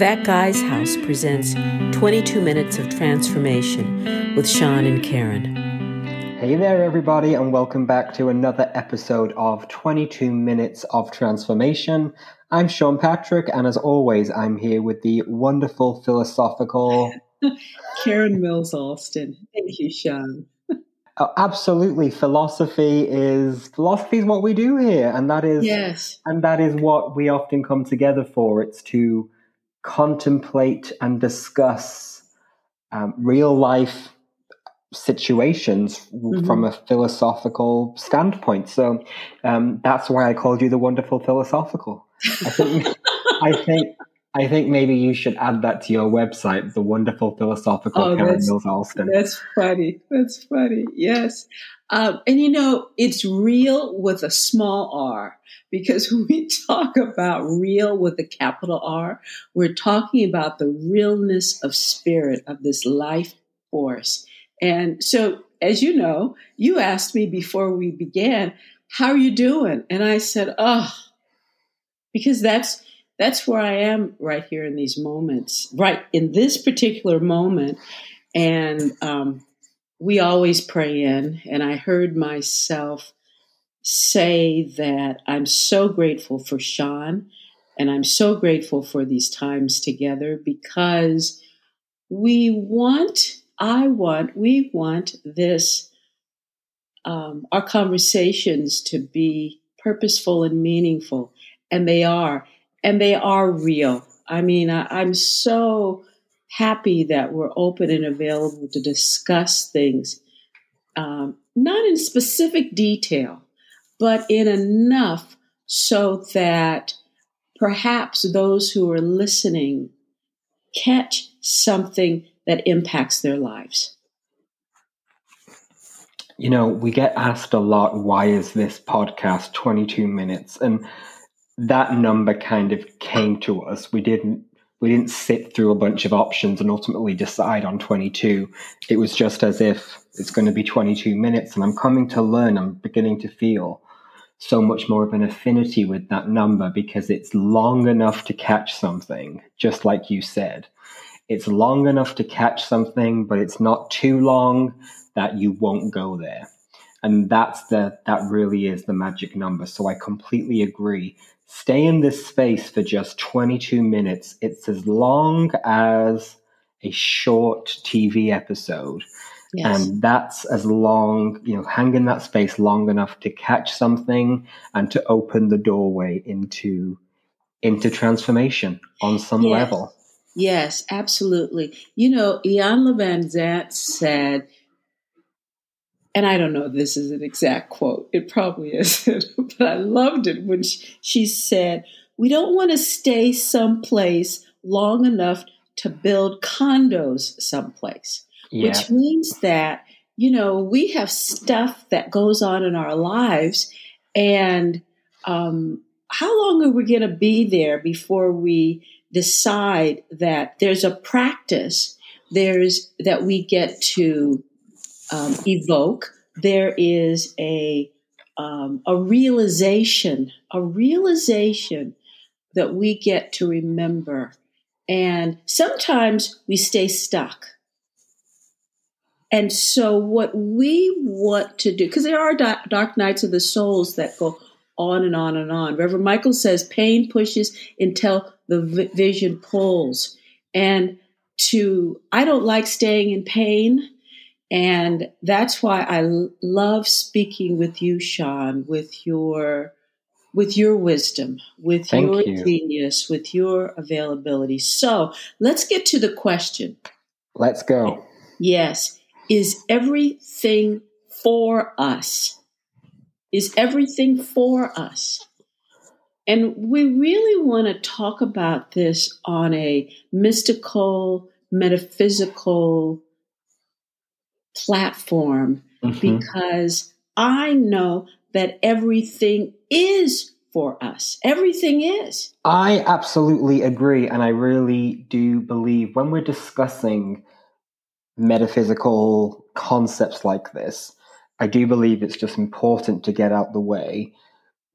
That Guy's House presents 22 Minutes of Transformation with Sean and Karen. Hey there, everybody, and welcome back to another episode of 22 Minutes of Transformation. I'm Sean Patrick, and as always, I'm here with the wonderful philosophical Karen Mills Alston. Thank you, Sean. Oh, absolutely, philosophy is philosophy is what we do here, and that is yes, and that is what we often come together for. It's to contemplate and discuss um, real life situations mm-hmm. from a philosophical standpoint. So um, that's why I called you the wonderful philosophical. I think, I think, I think maybe you should add that to your website, the wonderful philosophical oh, Karen Mills Alston. That's funny. That's funny. Yes. Um, and you know, it's real with a small r because when we talk about real with a capital R, we're talking about the realness of spirit of this life force. And so, as you know, you asked me before we began, how are you doing? And I said, oh, because that's that's where I am right here in these moments, right in this particular moment. And um, we always pray in, and I heard myself say that I'm so grateful for Sean and I'm so grateful for these times together because we want, I want, we want this, um, our conversations to be purposeful and meaningful. And they are, and they are real. I mean, I, I'm so happy that we're open and available to discuss things, um, not in specific detail, but in enough so that perhaps those who are listening catch something that impacts their lives. You know, we get asked a lot, why is this podcast 22 minutes? And that number kind of came to us. We didn't we didn't sit through a bunch of options and ultimately decide on 22. It was just as if it's going to be 22 minutes and I'm coming to learn, I'm beginning to feel so much more of an affinity with that number because it's long enough to catch something, just like you said. It's long enough to catch something, but it's not too long that you won't go there. And that's the that really is the magic number. So I completely agree. Stay in this space for just 22 minutes. It's as long as a short TV episode. Yes. And that's as long, you know, hang in that space long enough to catch something and to open the doorway into into transformation on some yes. level. Yes, absolutely. You know, Iyanla Vanzant said, and I don't know if this is an exact quote, it probably isn't, but I loved it when she, she said, We don't want to stay someplace long enough to build condos someplace yeah. which means that, you know, we have stuff that goes on in our lives. And um, how long are we going to be there before we decide that there's a practice there's that we get to um, evoke? There is a um, a realization, a realization that we get to remember. And sometimes we stay stuck. And so, what we want to do, because there are dark nights of the souls that go on and on and on. Reverend Michael says pain pushes until the vision pulls. And to, I don't like staying in pain. And that's why I love speaking with you, Sean, with your with your wisdom, with Thank your you. genius, with your availability. So let's get to the question. Let's go. Yes is everything for us. Is everything for us. And we really want to talk about this on a mystical, metaphysical platform mm-hmm. because I know that everything is for us. Everything is. I absolutely agree. And I really do believe when we're discussing metaphysical concepts like this, I do believe it's just important to get out the way.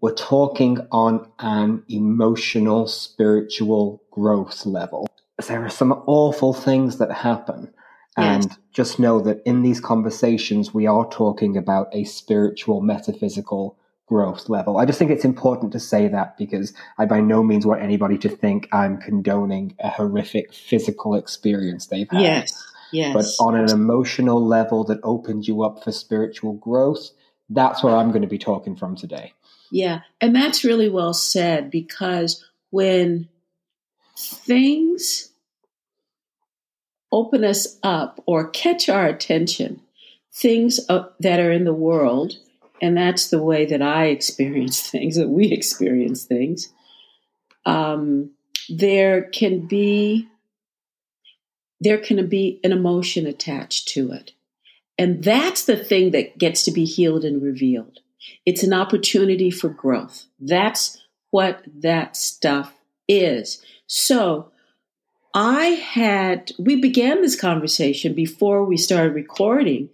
We're talking on an emotional, spiritual, growth level. There are some awful things that happen. And Yes. just know that in these conversations, we are talking about a spiritual, metaphysical growth level. I just think it's important to say that because I by no means want anybody to think I'm condoning a horrific physical experience they've had. Yes. Yes. But on an emotional level that opens you up for spiritual growth, that's where I'm going to be talking from today. Yeah, and that's really well said because when things open us up or catch our attention, things that are in the world, and that's the way that I experience things, that we experience things, um, there can be there can be an emotion attached to it. And that's the thing that gets to be healed and revealed. It's an opportunity for growth. That's what that stuff is. So I had, we began this conversation before we started recording.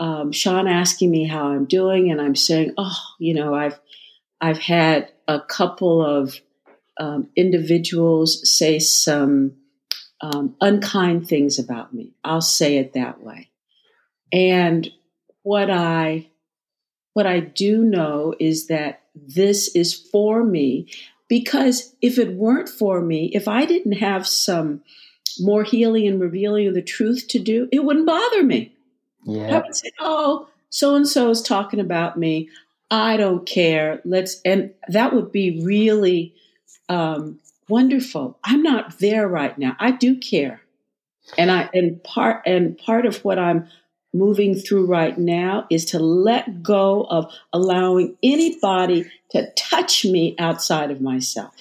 Um, Sean asking me how I'm doing, and I'm saying, oh, you know, I've, I've had a couple of um, individuals say some um, unkind things about me. I'll say it that way. And what I what I do know is that this is for me because if it weren't for me, if I didn't have some more healing and revealing of the truth to do, it wouldn't bother me. Yeah. I would say, "Oh, so and so is talking about me. I don't care. Let's," and that would be really um, wonderful. I'm not there right now. I do care, and I and part and part of what I'm moving through right now is to let go of allowing anybody to touch me outside of myself.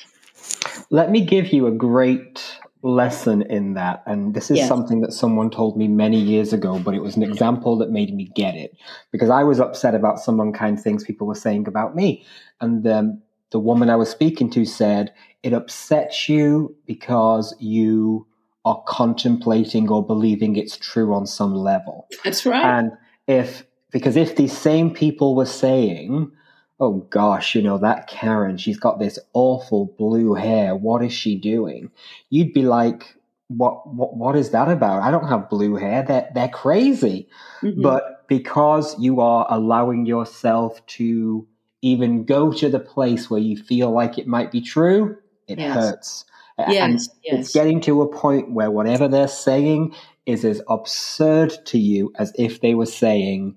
Let me give you a great lesson in that. And this is Yes. something that someone told me many years ago, but it was an example that made me get it because I was upset about some unkind things people were saying about me. And um, the woman I was speaking to said, It upsets you because you are contemplating or believing it's true on some level. That's right. And if, because if these same people were saying, oh gosh, you know, that Karen, she's got this awful blue hair. What is she doing? You'd be like, what, what, what is that about? I don't have blue hair. They're, they're crazy. Mhm. But because you are allowing yourself to even go to the place where you feel like it might be true, it Yes. hurts. And yes, it's getting to a point where whatever they're saying is as absurd to you as if they were saying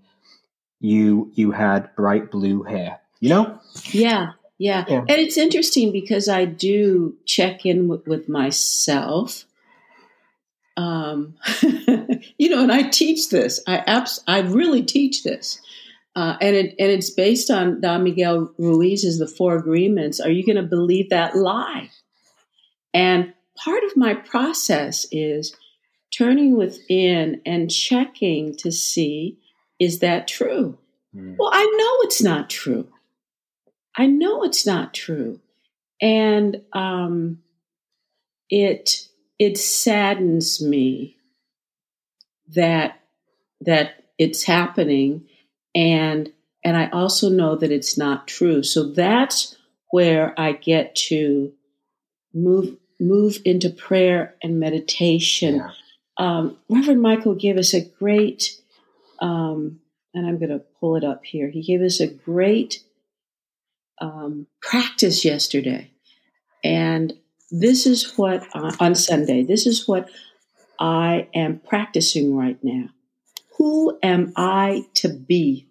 you you had bright blue hair. You know? Yeah, yeah, Yeah. And it's interesting because I do check in with, with myself. Um, you know, and I teach this. I abs- I really teach this. Uh, and it and it's based on Don Miguel Ruiz's The Four Agreements. Are you going to believe that lie? And part of my process is turning within and checking to see is that true? Well, I know it's not true. I know it's not true, and um, it it saddens me that that it's happening, and and I also know that it's not true. So that's where I get to move move into prayer and meditation Yeah. um, Reverend Michael gave us a great, um, and I'm going to pull it up here. He gave us a great um, practice yesterday. And this is what, uh, on Sunday, this is what I am practicing right now. Who am I to be?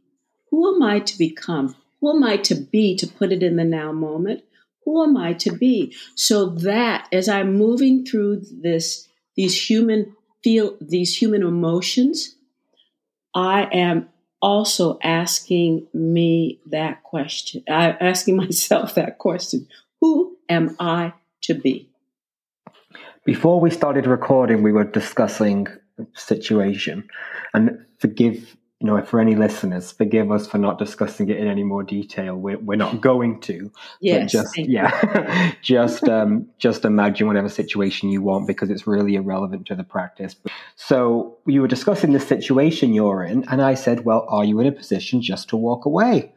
Who am I to become? Who am I to be to put it in the now moment? Who am I to be? So that as I'm moving through this, these human feel these human emotions, I am also asking me that question. I'm asking myself that question. Who am I to be? Before we started recording, we were discussing situation. And forgive, you know, for any listeners, forgive us for not discussing it in any more detail. We're, we're not going to. Yes. just yeah, just um, just imagine whatever situation you want because it's really irrelevant to the practice. So you were discussing the situation you're in, and I said, "Well, are you in a position just to walk away?"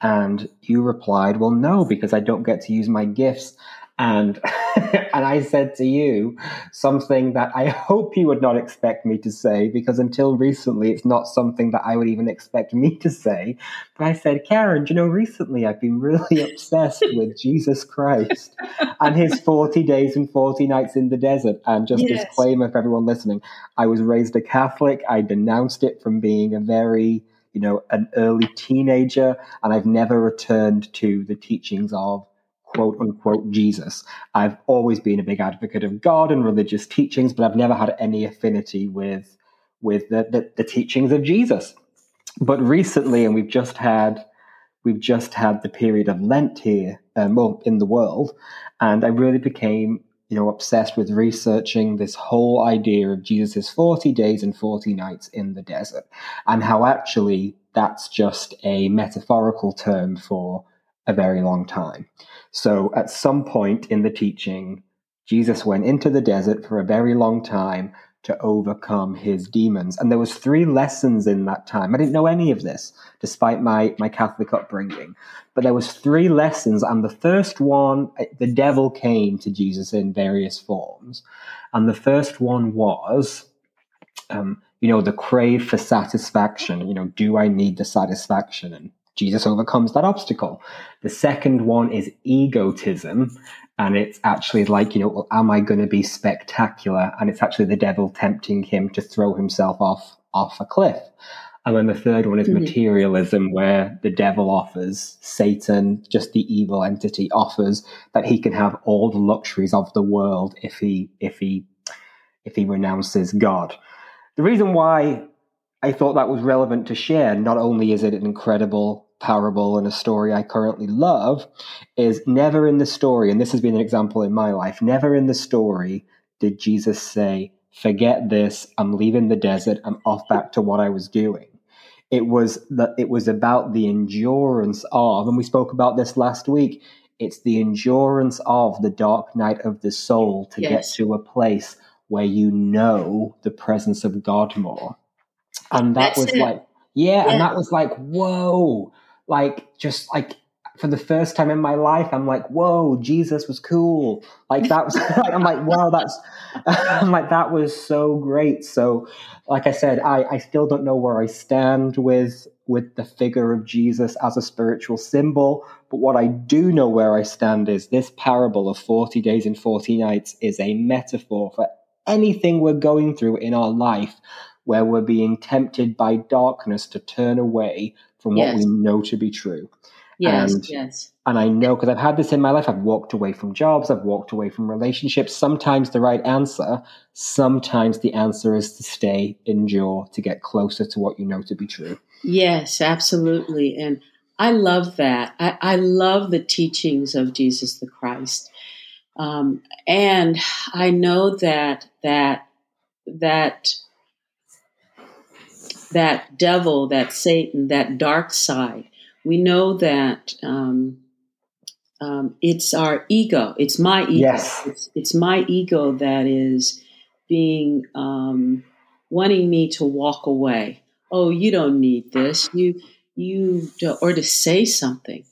And you replied, "Well, no, because I don't get to use my gifts." And and I said to you something that I hope you would not expect me to say because until recently it's not something that I would even expect me to say. But I said, Karen, you know, recently I've been really obsessed with Jesus Christ and his 40 days and 40 nights in the desert. And just yes. disclaimer for everyone listening, I was raised a Catholic. I denounced it from being a very you know, an early teenager, and I've never returned to the teachings of quote unquote Jesus. I've always been a big advocate of God and religious teachings, but I've never had any affinity with with the, the, the teachings of Jesus. But recently, and we've just had we've just had the period of Lent here, um, well, in the world, and I really became you know obsessed with researching this whole idea of Jesus' 40 days and 40 nights in the desert and how actually that's just a metaphorical term for a very long time. So at some point in the teaching, Jesus went into the desert for a very long time to overcome his demons. And there was three lessons in that time. I didn't know any of this, despite my, my Catholic upbringing. But there was three lessons, and the first one, the devil came to Jesus in various forms. And the first one was, um, you know, the crave for satisfaction. You know, do I need the satisfaction? And Jesus overcomes that obstacle. The second one is egotism. And it's actually like, you know, well, am I going to be spectacular? And it's actually the devil tempting him to throw himself off, off a cliff. And then the third one is mm-hmm. materialism, where the devil offers, Satan, just the evil entity, offers that he can have all the luxuries of the world if he, if he, if he renounces God. The reason why I thought that was relevant to share. Not only is it an incredible parable and a story I currently love, is never in the story, and this has been an example in my life, never in the story did Jesus say, Forget this, I'm leaving the desert, I'm off back to what I was doing. It was that it was about the endurance of, and we spoke about this last week. It's the endurance of the dark night of the soul to yes. get to a place where you know the presence of God more. And that That's was it. like, yeah, yeah, and that was like, whoa, like just like for the first time in my life, I'm like, whoa, Jesus was cool. Like that was, like, I'm like, wow, that's, I'm like, that was so great. So, like I said, I, I still don't know where I stand with, with the figure of Jesus as a spiritual symbol. But what I do know where I stand is this parable of 40 days and 40 nights is a metaphor for anything we're going through in our life where we're being tempted by darkness to turn away from what yes. we know to be true. Yes, and, yes. And I know because I've had this in my life. I've walked away from jobs. I've walked away from relationships. Sometimes the right answer, sometimes the answer is to stay, endure, to get closer to what you know to be true. Yes, absolutely. And I love that. I, I love the teachings of Jesus the Christ. Um, and I know that that that that devil, that Satan, that dark side. We know that um, um, it's our ego. It's my ego. Yes. It's, it's my ego that is being um, wanting me to walk away. Oh, you don't need this. You you or to say something,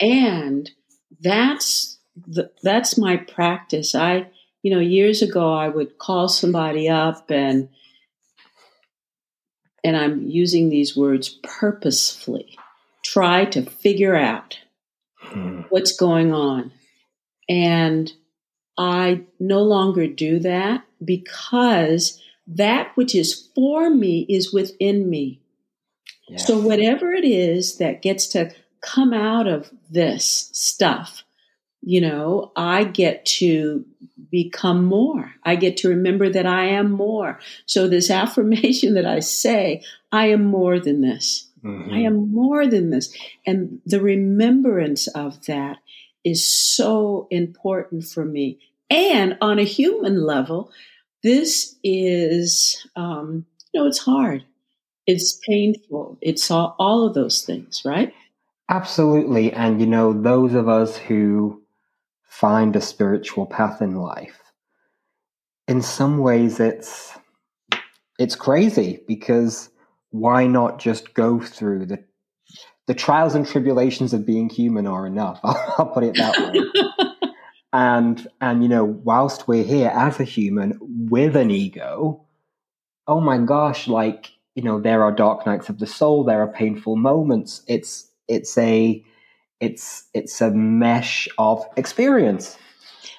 and that's the, that's my practice. I you know years ago I would call somebody up and and I'm using these words purposefully, try to figure out hmm. what's going on. And I no longer do that because that which is for me is within me. Yes. So, whatever it is that gets to come out of this stuff, you know, I get to become more. I get to remember that I am more. So this affirmation that I say, I am more than this. Mm-hmm. I am more than this. And the remembrance of that is so important for me. And on a human level, this is, um, you know, it's hard. It's painful. It's all, all of those things, right? Absolutely. And, you know, those of us who find a spiritual path in life. In some ways, it's it's crazy because why not just go through the the trials and tribulations of being human are enough. I'll, I'll put it that way. And and you know, whilst we're here as a human with an ego, oh my gosh, like, you know, there are dark nights of the soul, there are painful moments. It's it's a it's it's a mesh of experience.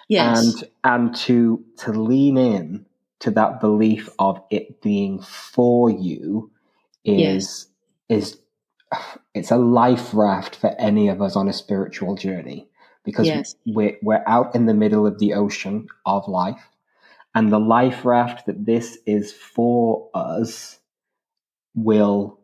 Yes. And and to to lean in to that belief of it being for you is is it's a life raft for any of us on a spiritual journey because Yes. we're we're out in the middle of the ocean of life and the life raft that this is for us will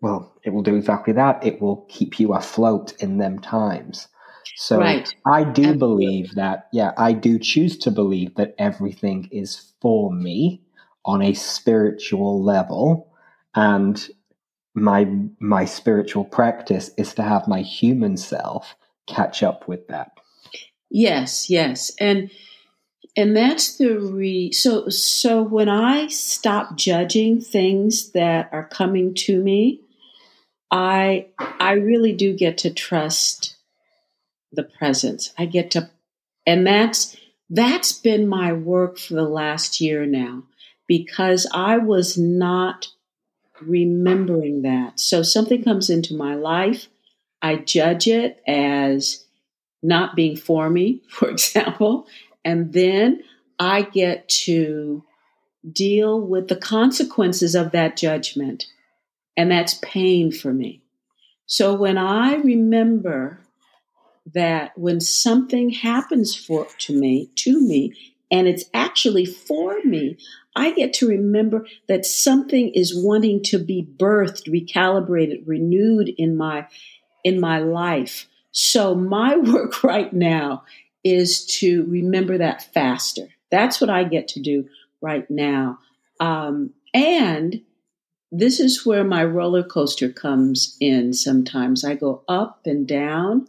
well it will do exactly that it will keep you afloat in them times so Right. i do Absolutely. believe that yeah i do choose to believe that everything is for me on a spiritual level and my my spiritual practice is to have my human self catch up with that Yes, yes. And and that's the re so so when I stop judging things that are coming to me, I I really do get to trust the presence. I get to and that's that's been my work for the last year now because I was not remembering that. So something comes into my life, I judge it as not being for me, for example, and then I get to deal with the consequences of that judgment. And that's pain for me. So when I remember that when something happens for to me, to me, and it's actually for me, I get to remember that something is wanting to be birthed, recalibrated, renewed in my in my life. So my work right now is to remember that faster. That's what I get to do right now. Um, and this is where my roller coaster comes in sometimes. I go up and down.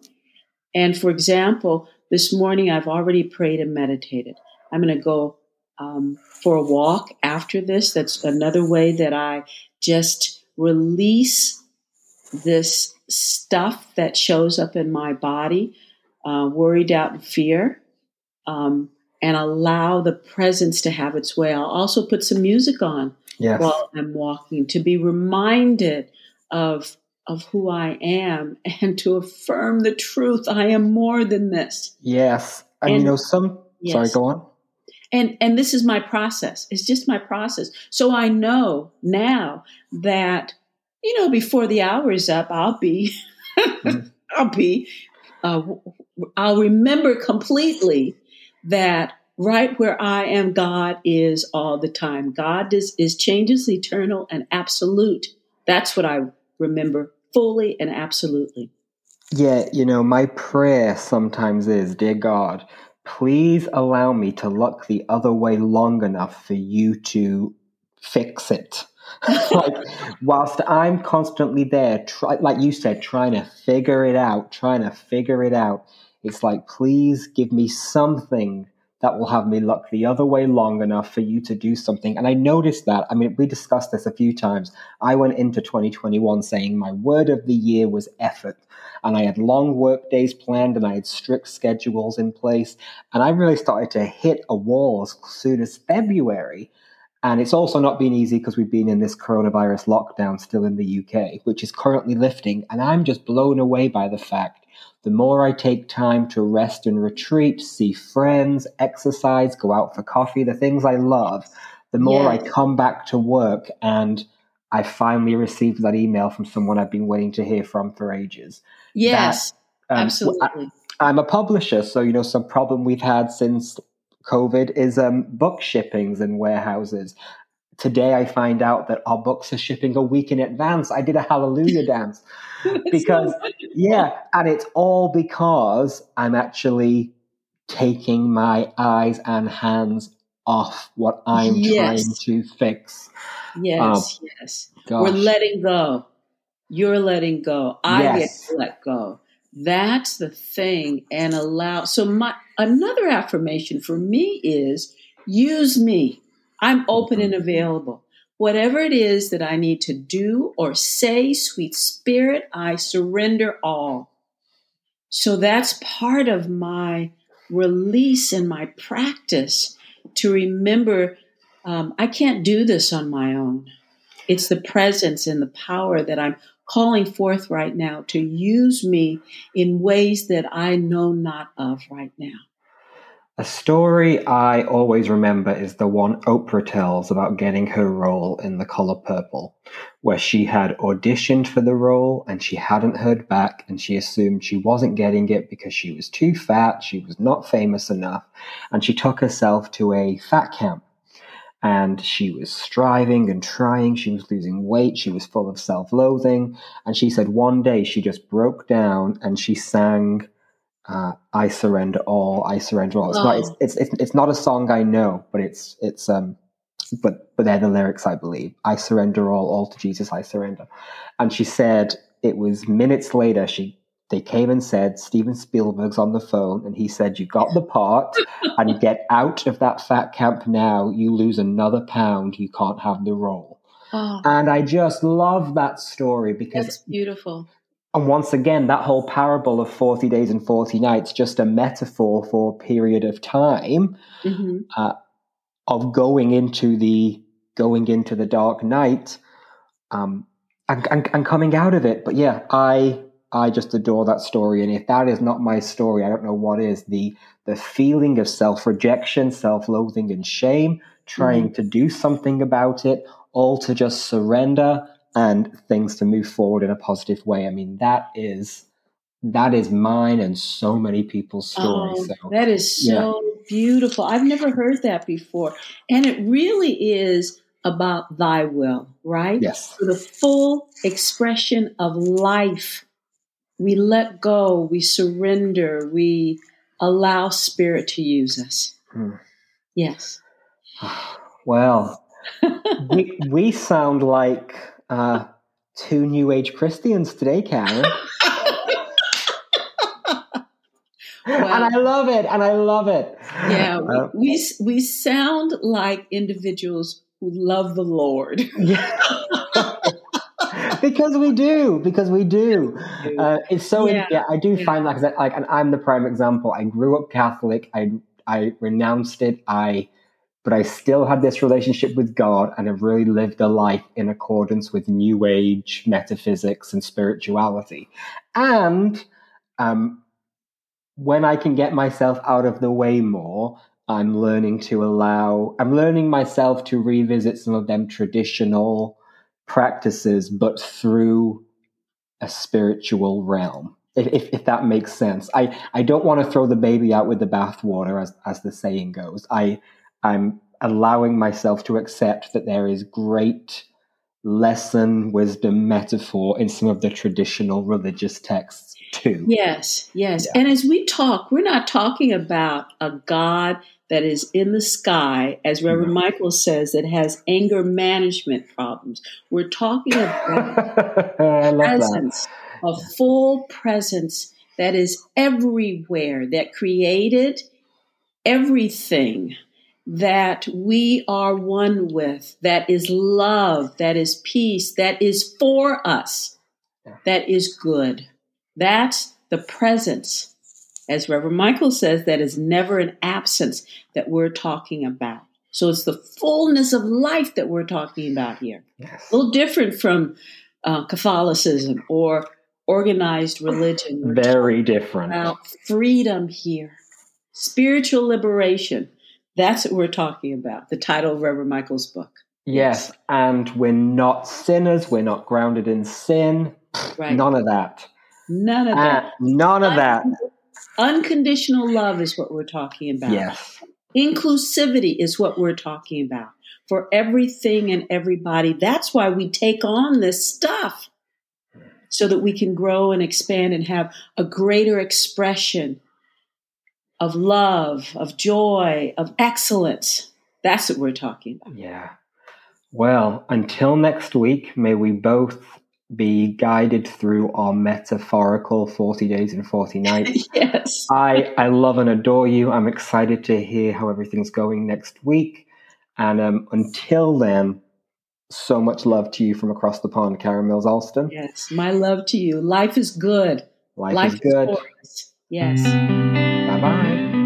And for example, this morning I've already prayed and meditated. I'm going to go um, for a walk after this. That's another way that I just release this stuff that shows up in my body, uh, worry, doubt, and fear, um, and allow the presence to have its way. I'll also put some music on yes while I'm walking to be reminded of of who I am and to affirm the truth. I am more than this. yes and, you know some sorry go on And and this is my process. It's just my process. So I know now that you know before the hour is up, I'll be Mhm. I'll be uh, I'll remember completely that right where I am, God is all the time. God is is changes eternal and absolute. That's what I remember fully and absolutely. Yeah, you know, my prayer sometimes is, Dear God, please allow me to look the other way long enough for you to fix it. like, whilst I'm constantly there, try, like you said, trying to figure it out, trying to figure it out, it's like, please give me something that will have me look the other way long enough for you to do something. And I noticed that. I mean, we discussed this a few times. I went into 2021 saying my word of the year was effort. And I had long work days planned and I had strict schedules in place. And I really started to hit a wall as soon as February. And it's also not been easy because we've been in this coronavirus lockdown still in the UK, which is currently lifting. And I'm just blown away by the fact the more I take time to rest and retreat, see friends, exercise, go out for coffee, the things I love, the more I come back to work and I finally received that email from someone I've been waiting to hear from for ages. Yes, Um, absolutely. I'm a publisher, so you know some problem we've had since COVID is um, book shippings and warehouses. Today, I find out that our books are shipping a week in advance. I did a hallelujah dance because, yeah, and it's all because I'm actually taking my eyes and hands off what I'm Yes. trying to fix. yes, um, yes. Gosh. We're letting go. You're letting go. I Yes. get to let go. That's the thing. And allow. So my another affirmation for me is use me. I'm open and available. Whatever it is that I need to do or say, sweet spirit, I surrender all. So that's part of my release and my practice to remember um, I can't do this on my own. It's the presence and the power that I'm calling forth right now to use me in ways that I know not of right now. A story I always remember is the one Oprah tells about getting her role in The Color Purple, where she had auditioned for the role and she hadn't heard back and she assumed she wasn't getting it because she was too fat, she was not famous enough, and she took herself to a fat camp. And she was striving and trying, she was losing weight, she was full of self loathing. And she said one day she just broke down and she sang uh, "I Surrender All." I surrender all. It's oh. not. It's, it's, it's it's not a song I know, but it's it's um, but but they're the lyrics I believe. I surrender all, all to Jesus. I surrender. And she said it was minutes later. She they came and said Steven Spielberg's on the phone, and he said you got the part, and you get out of that fat camp now. You lose another pound. You can't have the role. Oh. And I just love that story because it's beautiful. And once again, that whole parable of 40 days and 40 nights, just a metaphor for a period of time mm-hmm. uh, of going into the going into the dark night um, and, and, and coming out of it. But yeah, I I just adore that story. And if that is not my story, I don't know what is. The the feeling of self rejection, self loathing, and shame, trying mm-hmm. to do something about it, all to just surrender and things to move forward in a positive way. I mean, that is that is mine and so many people's stories. Oh, so, that is so yeah. beautiful. I've never heard that before. And it really is about thy will, right? Yes. For the full expression of life. We let go, we surrender, we allow spirit to use us. Hmm. Yes. Well, we, we sound like uh, two New Age Christians today, Karen. And I love it, and I love it. Yeah, we, uh, we, we sound like individuals who love the Lord. Yeah. because we do, because we do. Uh, it's so yeah, yeah I do yeah. find like like, and I'm the prime example. I grew up Catholic. I I renounced it. I but I still had this relationship with God and have really lived a life in accordance with New Age metaphysics and spirituality. And um, when I can get myself out of the way more, I'm learning to allow, I'm learning myself to revisit some of them traditional practices, but through a spiritual realm. If, if, if, that makes sense. I, I don't want to throw the baby out with the bathwater, as, as the saying goes. I, I'm allowing myself to accept that there is great lesson, wisdom, metaphor in some of the traditional religious texts too. Yes, yes. Yeah. And as we talk, we're not talking about a God that is in the sky, as Reverend no. Michael says, that has anger management problems. We're talking about presence, that. a full presence that is everywhere, that created everything that we are one with, that is love, that is peace, that is for us, that is good. That's the presence, as Reverend Michael says, that is never an absence that we're talking about. So it's the fullness of life that we're talking about here. Yes. A little different from uh, Catholicism or organized religion. We're Very different. About freedom here, spiritual liberation that's what we're talking about, the title of Reverend Michael's book. Yes, and we're not sinners, we're not grounded in sin. Right. None of that. None of that. Uh, none of that. Unconditional love is what we're talking about. Yes. Inclusivity is what we're talking about for everything and everybody. That's why we take on this stuff so that we can grow and expand and have a greater expression of love, of joy, of excellence. That's what we're talking about. Yeah. Well, until next week, may we both be guided through our metaphorical 40 days and 40 nights. yes. I, I love and adore you. I'm excited to hear how everything's going next week. And um, until then, so much love to you from across the pond, Karen Mills Alston. Yes, my love to you. Life is good. Life, Life is good. Is yes. Bye.